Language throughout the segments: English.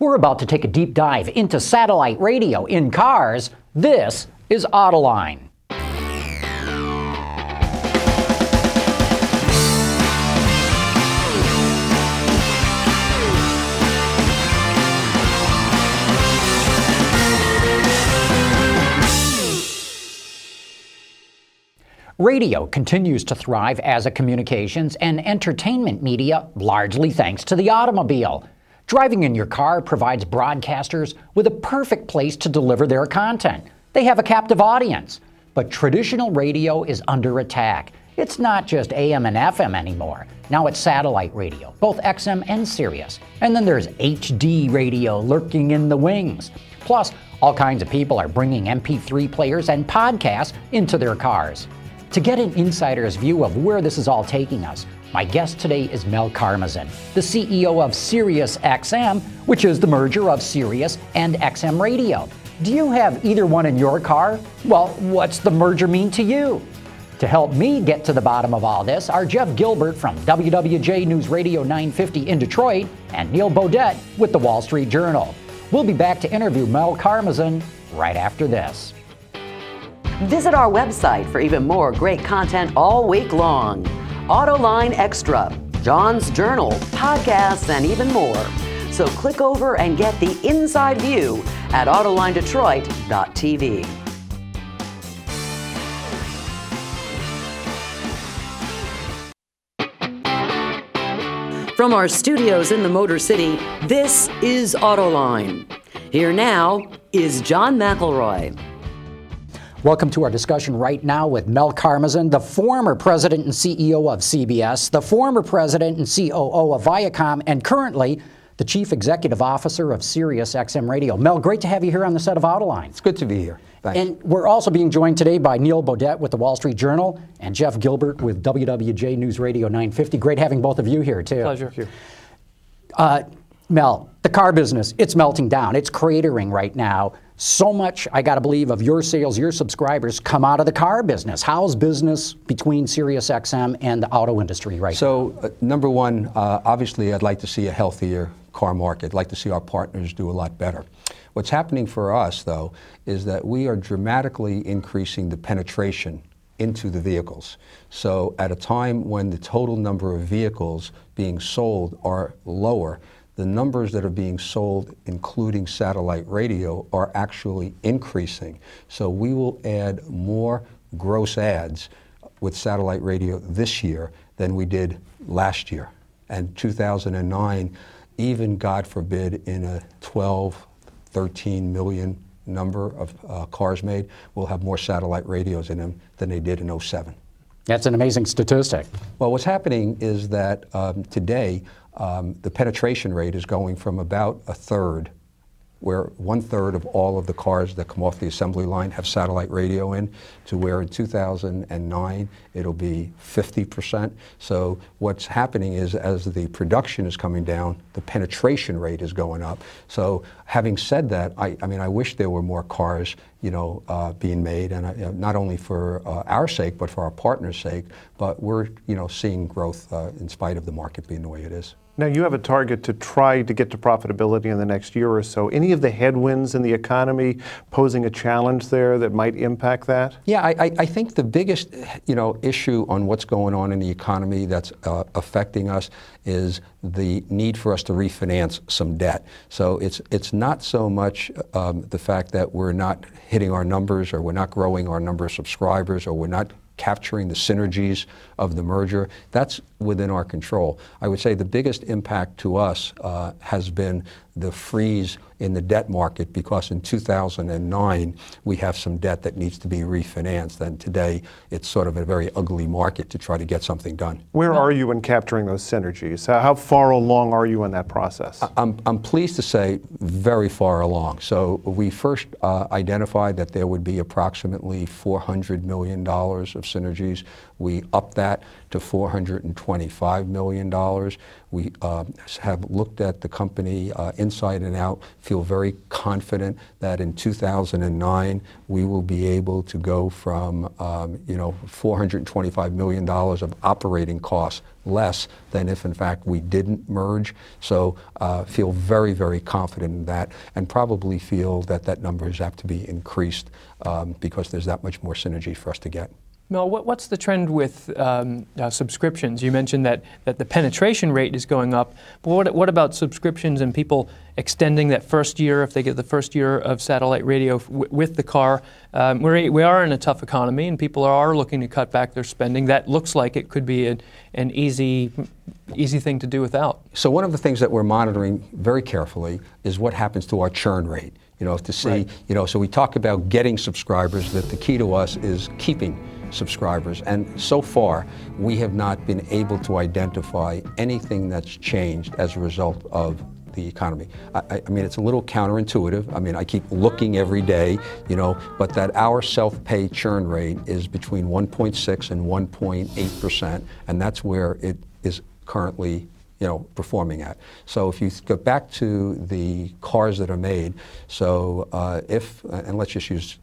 We're about to take a deep dive into satellite radio in cars. This is Autoline. Radio continues to thrive as a communications and entertainment media, largely thanks to the automobile. Driving in your car provides broadcasters with a perfect place to deliver their content. They have a captive audience. But traditional radio is under attack. It's not just AM and FM anymore. Now it's satellite radio, both XM and Sirius. And then there's HD radio lurking in the wings. Plus, all kinds of people are bringing MP3 players and podcasts into their cars. To get an insider's view of where this is all taking us, my guest today is Mel Karmazin, the CEO of Sirius XM, which is the merger of Sirius and XM Radio. Do you have either one in your car? Well, what's the merger mean to you? To help me get to the bottom of all this are Jeff Gilbert from WWJ News Radio 950 in Detroit and Neal Boudette with the Wall Street Journal. We'll be back to interview Mel Karmazin right after this. Visit our website for even more great content all week long. Autoline Extra, John's Journal, podcasts, and even more. So click over and get the inside view at AutolineDetroit.tv. From our studios in the Motor City, this is Autoline. Here now is John McElroy. Welcome to our discussion right now with Mel Karmazin, the former president and CEO of CBS, the former president and COO of Viacom, and currently the chief executive officer of Sirius XM Radio. Mel, great to have you here on the set of Autoline. It's good to be here. Thanks. And we're also being joined today by Neal Boudette with the Wall Street Journal and Jeff Gilbert with WWJ News Radio 950. Great having both of you here, too. Pleasure. Uh, Mel, the car business, it's melting down. It's cratering right now. So much, I got to believe, of your sales, your subscribers come out of the car business. How's business between SiriusXM and the auto industry right so, now? So, uh, number one, uh, obviously, I'd like to see a healthier car market. I'd like to see our partners do a lot better. What's happening for us, though, is that we are dramatically increasing the penetration into the vehicles. So, at a time when the total number of vehicles being sold are lower, the numbers that are being sold, including satellite radio, are actually increasing. So we will add more gross adds with satellite radio this year than we did last year. And 2009, even God forbid, in a 12, 13 million number of uh, cars made, will have more satellite radios in them than they did in 07. That's an amazing statistic. Well, what's happening is that um, today um, the penetration rate is going from about a third, where one third of all of the cars that come off the assembly line have satellite radio in, to where in 2009 it'll be 50%. So what's happening is as the production is coming down, the penetration rate is going up. So having said that, I, I mean, I wish there were more cars, you know, uh, being made, and uh, not only for uh, our sake, but for our partners' sake. But we're, you know, seeing growth uh, in spite of the market being the way it is. Now, you have a target to try to get to profitability in the next year or so. Any of the headwinds in the economy posing a challenge there that might impact that? Yeah, I, I think the biggest, you know, issue on what's going on in the economy that's uh, affecting us is the need for us to refinance some debt. So it's it's not so much um, the fact that we're not hitting our numbers or we're not growing our number of subscribers or we're not capturing the synergies of the merger. That's within our control. I would say the biggest impact to us uh, has been the freeze in the debt market because in 2009 we have some debt that needs to be refinanced and today it's sort of a very ugly market to try to get something done. Where are you in capturing those synergies? How far along are you in that process? I'm, I'm pleased to say very far along. So we first uh, identified that there would be approximately $400 million of synergies. We upped that to $425 million. We uh, have looked at the company uh, inside and out, feel very confident that in 2009 we will be able to go from um, you know $425 million of operating costs less than if, in fact, we didn't merge. So uh, feel very, very confident in that and probably feel that that number is apt to be increased um, because there's that much more synergy for us to get. Mel, what, what's the trend with um, uh, subscriptions? You mentioned that, that the penetration rate is going up, but what, what about subscriptions and people extending that first year if they get the first year of satellite radio w- with the car? Um, we're, we are in a tough economy and people are looking to cut back their spending. That looks like it could be an, an easy, easy thing to do without. So, one of the things that we're monitoring very carefully is what happens to our churn rate. You know, to see, right. you know, so we talk about getting subscribers, that the key to us is keeping subscribers. And so far, we have not been able to identify anything that's changed as a result of the economy. I, I, mean, it's a little counterintuitive. I mean, I keep looking every day, you know, but that our self-pay churn rate is between 1.6 and 1.8 percent, and that's where it is currently you know, performing at. So if you go back to the cars that are made, so uh, if, and let's just use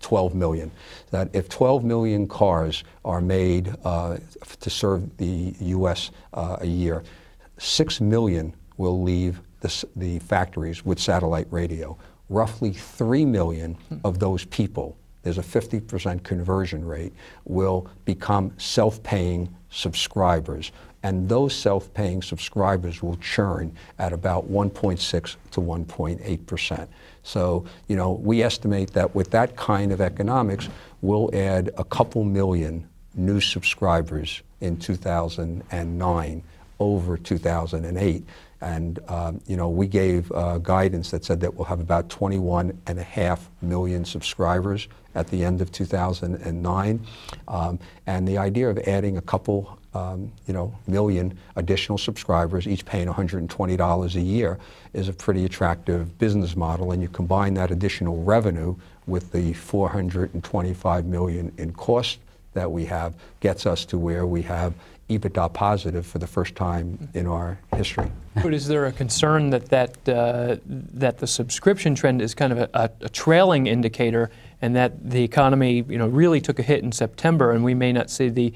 12 million. That if 12 million cars are made uh, to serve the U.S. Uh, a year, 6 million will leave the, the factories with satellite radio. Roughly 3 million of those people, there's a 50% conversion rate, will become self paying subscribers and those self-paying subscribers will churn at about 1.6 to 1.8 percent. So, you know, we estimate that with that kind of economics, we'll add a couple million new subscribers in 2009 over 2008. And, um, you know, we gave uh, guidance that said that we'll have about 21 and a half million subscribers at the end of 2009. Um, and the idea of adding a couple um, you know, million additional subscribers, each paying $120 a year, is a pretty attractive business model. And you combine that additional revenue with the 425 million in cost that we have, gets us to where we have EBITDA positive for the first time in our history. But is there a concern that that uh, that the subscription trend is kind of a, a, trailing indicator, and that the economy, you know, really took a hit in September, and we may not see the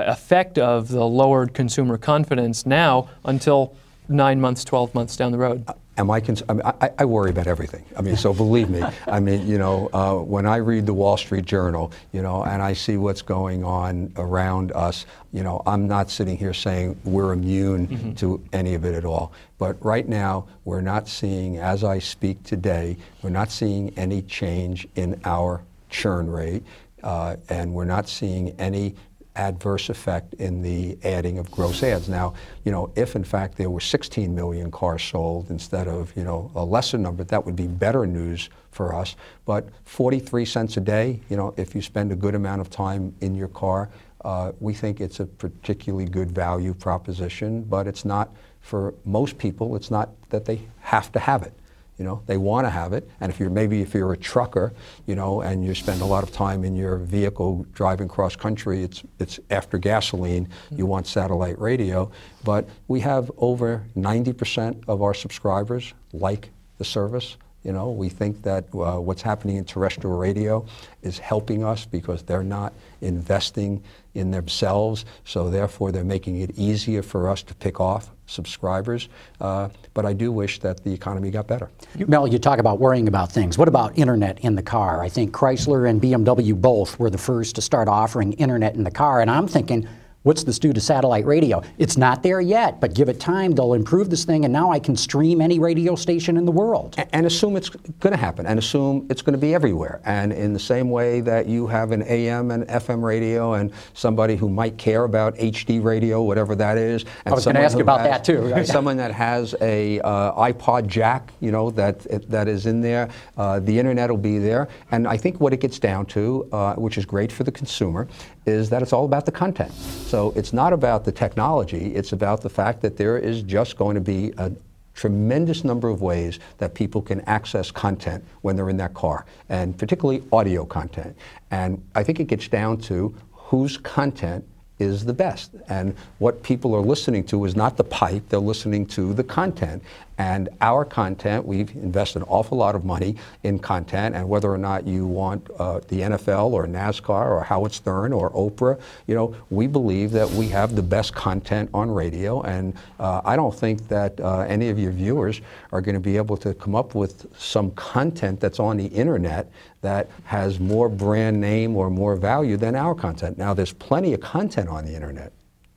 effect of the lowered consumer confidence now until nine months, 12 months down the road? Uh, am I, cons- I, mean, I, I, worry about everything. I mean, so believe me. I mean, you know, uh, when I read the Wall Street Journal, you know, and I see what's going on around us, you know, I'm not sitting here saying we're immune mm-hmm. to any of it at all. But right now, we're not seeing, as I speak today, we're not seeing any change in our churn rate. Uh, and we're not seeing any adverse effect in the adding of gross adds. Now, you know, if in fact there were 16 million cars sold instead of, you know, a lesser number, that would be better news for us. But 43 cents a day, you know, if you spend a good amount of time in your car, uh, we think it's a particularly good value proposition, but it's not for most people, it's not that they have to have it. You know, they want to have it. And if you're maybe if you're a trucker, you know, and you spend a lot of time in your vehicle driving cross country, it's it's after gasoline. You mm-hmm. want satellite radio, but we have over 90% of our subscribers like the service. You know, we think that uh, what's happening in terrestrial radio is helping us because they're not investing in themselves, so therefore they're making it easier for us to pick off subscribers. Uh, but I do wish that the economy got better. Mel, you talk about worrying about things. What about internet in the car? I think Chrysler and BMW both were the first to start offering internet in the car, and I'm thinking, What's this do to satellite radio? It's not there yet, but give it time. They'll improve this thing, and now I can stream any radio station in the world. And, and assume it's going to happen, and assume it's going to be everywhere. And in the same way that you have an AM and FM radio, and somebody who might care about HD radio, whatever that is. And I was going to ask you about has, that too. Right? someone that has a uh, iPod jack, you know, that that is in there. Uh, the internet will be there. And I think what it gets down to, uh, which is great for the consumer, is that it's all about the content. So it's not about the technology, it's about the fact that there is just going to be a tremendous number of ways that people can access content when they're in that car, and particularly audio content. And I think it gets down to whose content is the best. And what people are listening to is not the pipe, they're listening to the content. And our content, we've invested an awful lot of money in content, and whether or not you want uh, the NFL or NASCAR or Howard Stern or Oprah, you know, we believe that we have the best content on radio, and uh, I don't think that uh, any of your viewers are going to be able to come up with some content that's on the internet that has more brand name or more value than our content. Now, there's plenty of content on the internet,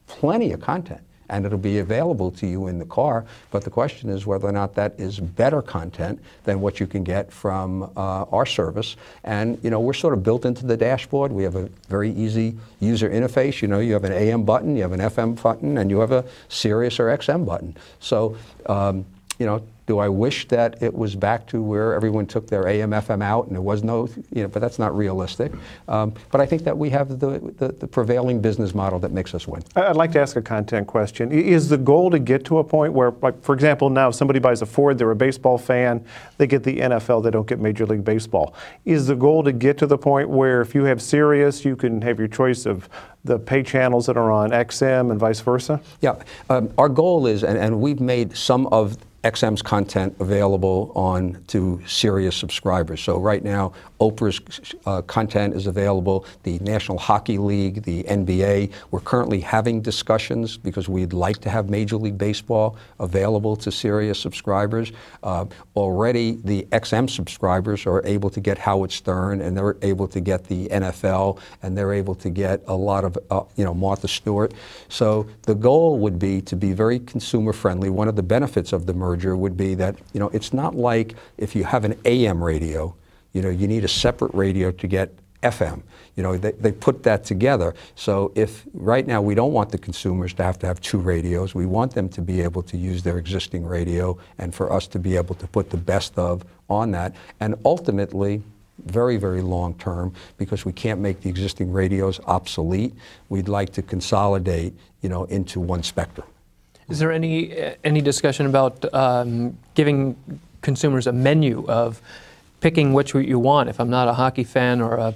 plenty of content and it'll be available to you in the car. But the question is whether or not that is better content than what you can get from uh, our service. And you know, we're sort of built into the dashboard. We have a very easy user interface. You know, you have an AM button, you have an FM button, and you have a Sirius or XM button. So, um, you know, do I wish that it was back to where everyone took their AM, FM out and there was no, you know, but that's not realistic. Um, but I think that we have the, the, the, prevailing business model that makes us win. I'd like to ask a content question. Is the goal to get to a point where, like, for example, now if somebody buys a Ford, they're a baseball fan, they get the NFL, they don't get Major League Baseball. Is the goal to get to the point where if you have Sirius, you can have your choice of the pay channels that are on XM and vice versa? Yeah, um, our goal is, and, and we've made some of XM's content available on to Sirius subscribers. So right now, Oprah's uh, content is available, the National Hockey League, the NBA. We're currently having discussions because we'd like to have Major League Baseball available to Sirius subscribers. Uh, already, the XM subscribers are able to get Howard Stern, and they're able to get the NFL, and they're able to get a lot of, uh, you know, Martha Stewart. So the goal would be to be very consumer friendly. One of the benefits of the merger would be that, you know, it's not like if you have an AM radio you know, you need a separate radio to get FM. You know, they, they put that together. So if right now we don't want the consumers to have to have two radios, we want them to be able to use their existing radio and for us to be able to put the best of on that. And ultimately, very, very long term, because we can't make the existing radios obsolete, we'd like to consolidate, you know, into one spectrum. Is there any any discussion about um, giving consumers a menu of picking which you want. If I'm not a hockey fan or a,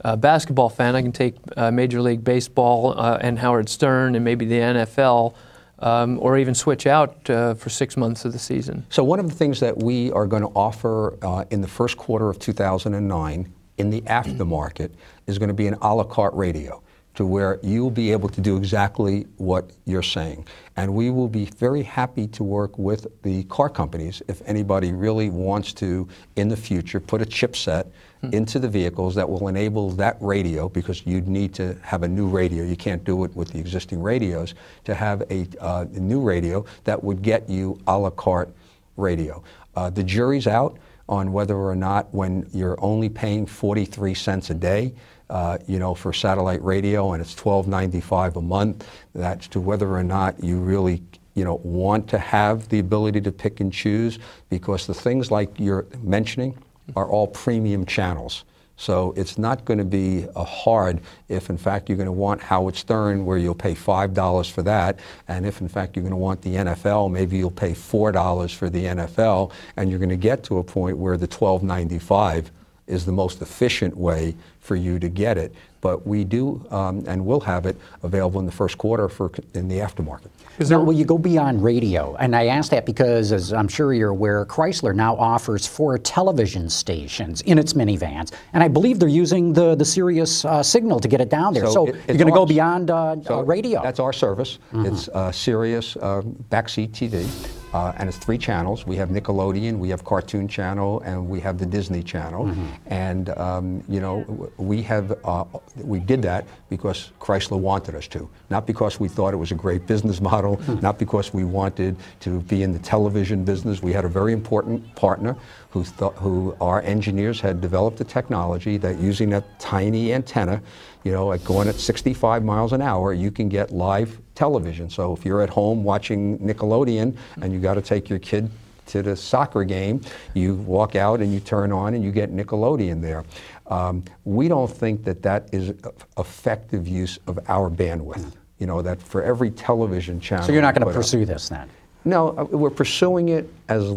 a basketball fan, I can take uh, Major League Baseball uh, and Howard Stern and maybe the NFL. Um, or even switch out uh, for six months of the season. So, one of the things that we are going to offer uh, in the first quarter of 2009 in the aftermarket is going to be an a la carte radio to where you'll be able to do exactly what you're saying. And we will be very happy to work with the car companies if anybody really wants to, in the future, put a chipset hmm. into the vehicles that will enable that radio, because you'd need to have a new radio. You can't do it with the existing radios, to have a, uh, a new radio that would get you a la carte radio. Uh, the jury's out on whether or not, when you're only paying 43 cents a day, uh, you know, for satellite radio, and it's $12.95 a month. That's to whether or not you really, you know, want to have the ability to pick and choose, because the things like you're mentioning are all premium channels. So it's not going to be a hard if, in fact, you're going to want Howard Stern, where you'll pay $5 for that. And if, in fact, you're going to want the NFL, maybe you'll pay $4 for the NFL. And you're going to get to a point where the $12.95 is the most efficient way for you to get it. But we do um, and will have it available in the first quarter for in the aftermarket. Is there, will you go beyond radio? And I ask that because, as I'm sure you're aware, Chrysler now offers four television stations in its minivans, and I believe they're using the the Sirius uh, signal to get it down there. So, so it, you're going to go beyond uh, so uh, radio. That's our service. Mm-hmm. It's uh, Sirius uh, backseat TV. Uh, and it's three channels. We have Nickelodeon, we have Cartoon Channel, and we have the Disney Channel. Mm-hmm. And um, you know, we have uh, we did that because Chrysler wanted us to, not because we thought it was a great business model, mm-hmm. not because we wanted to be in the television business. We had a very important partner who thought, who our engineers had developed a technology that using a tiny antenna, you know, at going at 65 miles an hour, you can get live television. So if you're at home watching Nickelodeon and you got to take your kid to the soccer game, you walk out and you turn on and you get Nickelodeon there. Um, we don't think that that is effective use of our bandwidth. You know, that for every television channel. So you're not going to pursue up, this then? No, uh, we're pursuing it as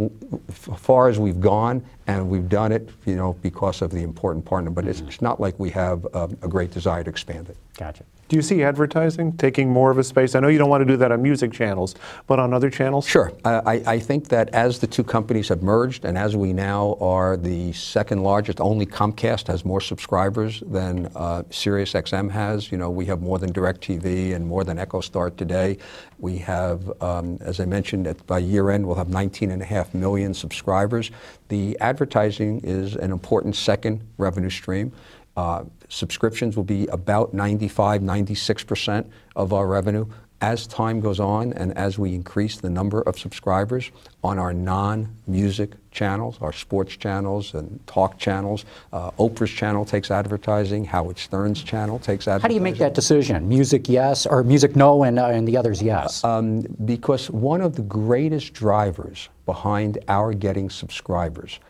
far as we've gone, and we've done it, you know, because of the important partner. But mm-hmm. it's, it's, not like we have um, a great desire to expand it. Gotcha. Do you see advertising taking more of a space? I know you don't want to do that on music channels, but on other channels? Sure. I, I think that as the two companies have merged and as we now are the second largest, only Comcast has more subscribers than uh, SiriusXM has. You know, we have more than DirecTV and more than EchoStar today. We have, um, as I mentioned, by year end, we'll have 19.5 million subscribers. The advertising is an important second revenue stream. Uh, subscriptions will be about 95, 96% of our revenue. As time goes on and as we increase the number of subscribers on our non-music channels, our sports channels and talk channels, uh, Oprah's channel takes advertising, Howard Stern's channel takes advertising. How do you make that decision? Music yes or music no and, uh, and the others yes? Um, because one of the greatest drivers behind our getting subscribers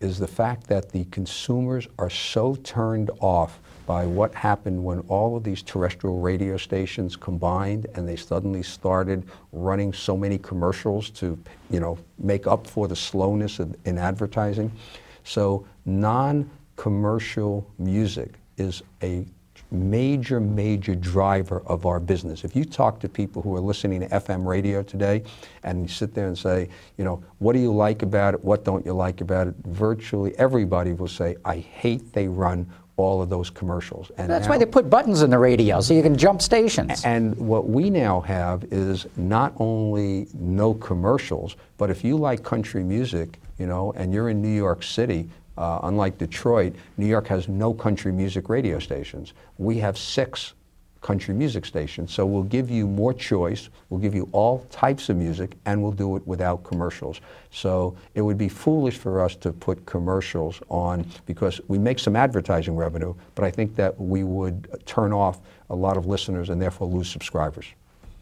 is the fact that the consumers are so turned off by what happened when all of these terrestrial radio stations combined and they suddenly started running so many commercials to you know make up for the slowness of, in advertising so non-commercial music is a major, major driver of our business. If you talk to people who are listening to FM radio today and you sit there and say, you know, what do you like about it? What don't you like about it? Virtually everybody will say, I hate they run all of those commercials. And That's now, why they put buttons in the radio so you can jump stations. And what we now have is not only no commercials, but if you like country music, you know, and you're in New York City, uh, unlike Detroit, New York has no country music radio stations. We have six country music station. So we'll give you more choice, we'll give you all types of music, and we'll do it without commercials. So it would be foolish for us to put commercials on because we make some advertising revenue, but I think that we would turn off a lot of listeners and therefore lose subscribers.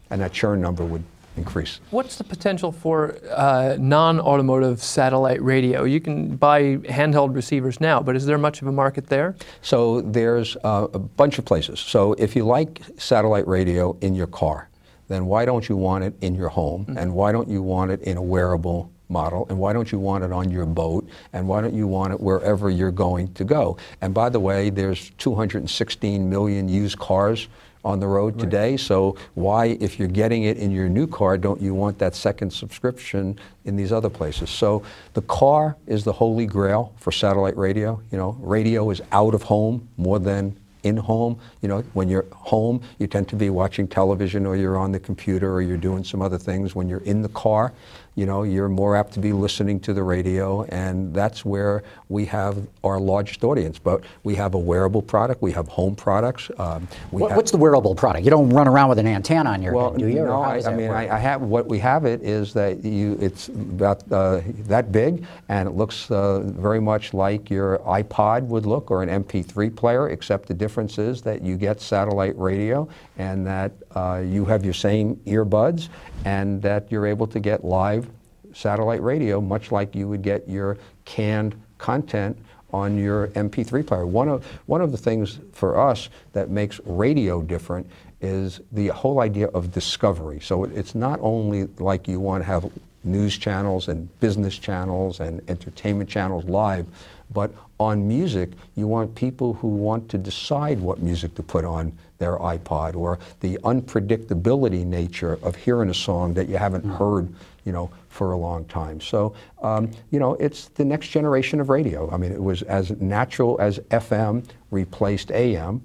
And that churn number would increase. What's the potential for uh, non-automotive satellite radio? You can buy handheld receivers now, but is there much of a market there? So there's uh, a bunch of places. So if you like satellite radio in your car, then why don't you want it in your home? Mm-hmm. And why don't you want it in a wearable model and why don't you want it on your boat and why don't you want it wherever you're going to go and by the way there's 216 million used cars on the road right. today. So why, if you're getting it in your new car, don't you want that second subscription in these other places? So the car is the holy grail for satellite radio. You know, radio is out of home more than in home. You know, when you're home, you tend to be watching television or you're on the computer or you're doing some other things. When you're in the car, you know, you're more apt to be listening to the radio, and that's where we have our largest audience. But we have a wearable product, we have home products. Um, what, what's the wearable product? You don't run around with an antenna on your well, head, do you? No, I, I, mean, I, I, have what we have it is that you it's about uh, that big, and it looks uh, very much like your iPod would look or an MP3 player, except the difference is that you get satellite radio and that uh, you have your same earbuds and that you're able to get live satellite radio, much like you would get your canned content on your MP3 player. One of, one of the things for us that makes radio different is the whole idea of discovery. So it's not only like you want to have news channels and business channels and entertainment channels live, but on music, you want people who want to decide what music to put on their iPod or the unpredictability nature of hearing a song that you haven't heard, you know, for a long time. So, um, you know, it's the next generation of radio. I mean, it was as natural as FM replaced AM,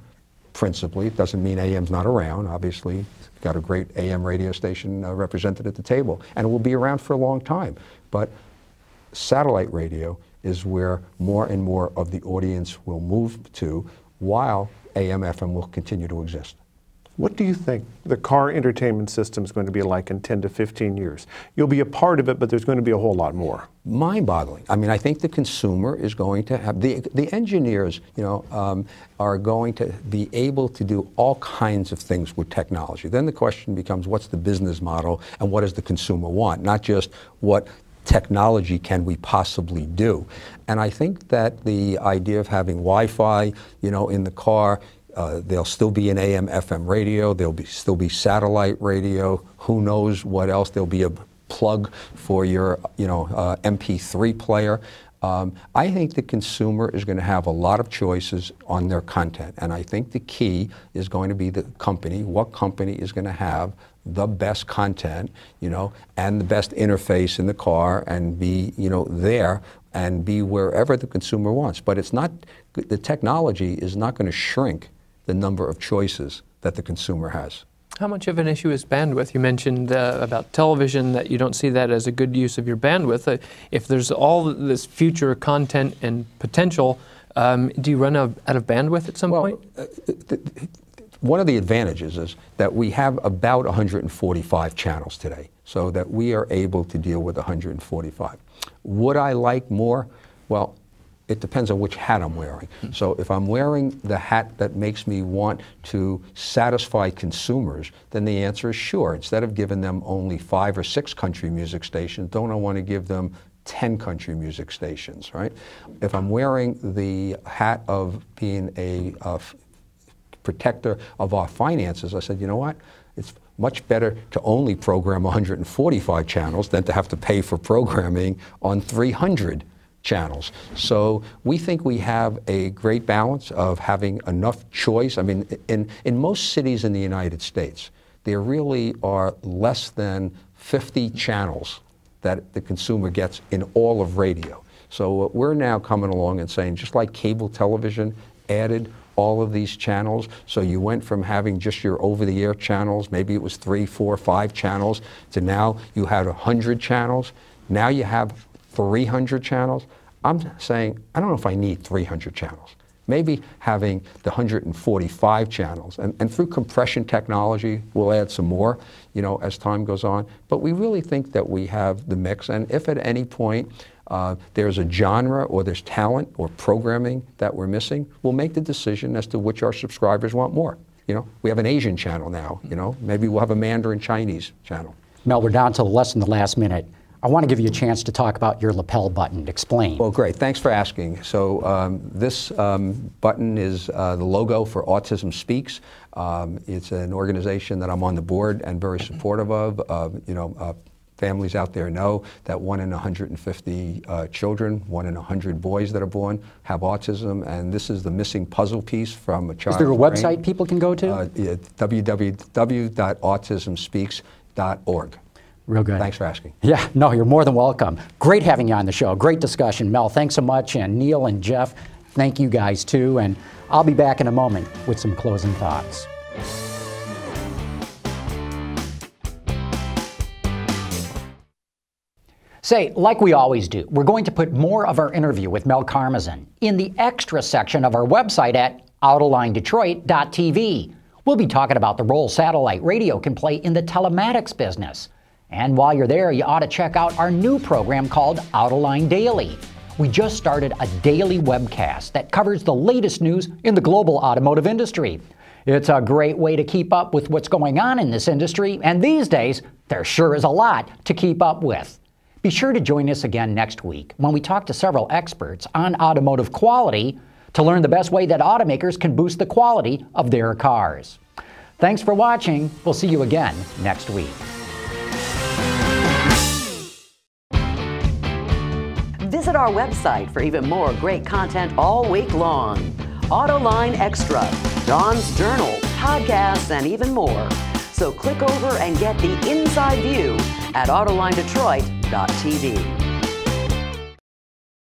principally. It doesn't mean AM's not around. Obviously, got a great AM radio station uh, represented at the table, and it will be around for a long time. But satellite radio is where more and more of the audience will move to while AM FM will continue to exist. What do you think the car entertainment system is going to be like in 10 to 15 years? You'll be a part of it, but there's going to be a whole lot more. Mind-boggling. I mean, I think the consumer is going to have the the engineers, you know, um, are going to be able to do all kinds of things with technology. Then the question becomes, what's the business model, and what does the consumer want? Not just what technology can we possibly do? And I think that the idea of having Wi-Fi, you know, in the car, uh, there'll still be an AM, FM radio. There'll be, still be satellite radio. Who knows what else? There'll be a plug for your, you know, uh, MP3 player. Um, I think the consumer is going to have a lot of choices on their content, and I think the key is going to be the company. What company is going to have the best content, you know, and the best interface in the car, and be, you know, there and be wherever the consumer wants. But it's not. The technology is not going to shrink the number of choices that the consumer has. How much of an issue is bandwidth? You mentioned uh, about television that you don't see that as a good use of your bandwidth. Uh, if there's all this future content and potential, um, do you run out, of bandwidth at some well, point? Uh, one of the advantages is that we have about 145 channels today, so that we are able to deal with 145. Would I like more? Well, it depends on which hat I'm wearing. Hmm. So if I'm wearing the hat that makes me want to satisfy consumers, then the answer is sure. Instead of giving them only five or six country music stations, don't I want to give them 10 country music stations, right? If I'm wearing the hat of being a protector of our finances, I said, you know what? It's much better to only program 145 channels than to have to pay for programming on 300 channels. So we think we have a great balance of having enough choice. I mean, in, in most cities in the United States, there really are less than 50 channels that the consumer gets in all of radio. So we're now coming along and saying, just like cable television added all of these channels. So you went from having just your over-the-air channels, maybe it was three, four, five channels, to now you had 100 channels. Now you have 300 channels. I'm saying, I don't know if I need 300 channels. Maybe having the 145 channels, and, and through compression technology, we'll add some more, you know, as time goes on. But we really think that we have the mix, and if at any point uh, there's a genre or there's talent or programming that we're missing, we'll make the decision as to which our subscribers want more. You know, we have an Asian channel now, you know, maybe we'll have a Mandarin Chinese channel. Mel, we're down to less than the last minute. I want to give you a chance to talk about your lapel button. Explain. Well, great. Thanks for asking. So, um, this um, button is uh, the logo for Autism Speaks. Um, it's an organization that I'm on the board and very supportive of. Uh, you know, uh, families out there know that one in 150 uh, children, one in 100 boys that are born have autism, and this is the missing puzzle piece from a child. Is there a website people can go to? Uh, yeah, www.autismspeaks.org. Real good. Thanks for asking. Yeah, no, you're more than welcome. Great having you on the show. Great discussion. Mel, thanks so much. And Neal and Jeff, thank you guys too. And I'll be back in a moment with some closing thoughts. Say, like we always do, we're going to put more of our interview with Mel Karmazin in the extra section of our website at autolinedetroit.tv. We'll be talking about the role satellite radio can play in the telematics business. And while you're there, you ought to check out our new program called Autoline Daily. We just started a daily webcast that covers the latest news in the global automotive industry. It's a great way to keep up with what's going on in this industry, and these days, there sure is a lot to keep up with. Be sure to join us again next week when we talk to several experts on automotive quality to learn the best way that automakers can boost the quality of their cars. Thanks for watching. We'll see you again next week. Visit our website for even more great content all week long. Autoline Extra, John's Journal, podcasts, and even more. So click over and get the inside view at AutolineDetroit.tv.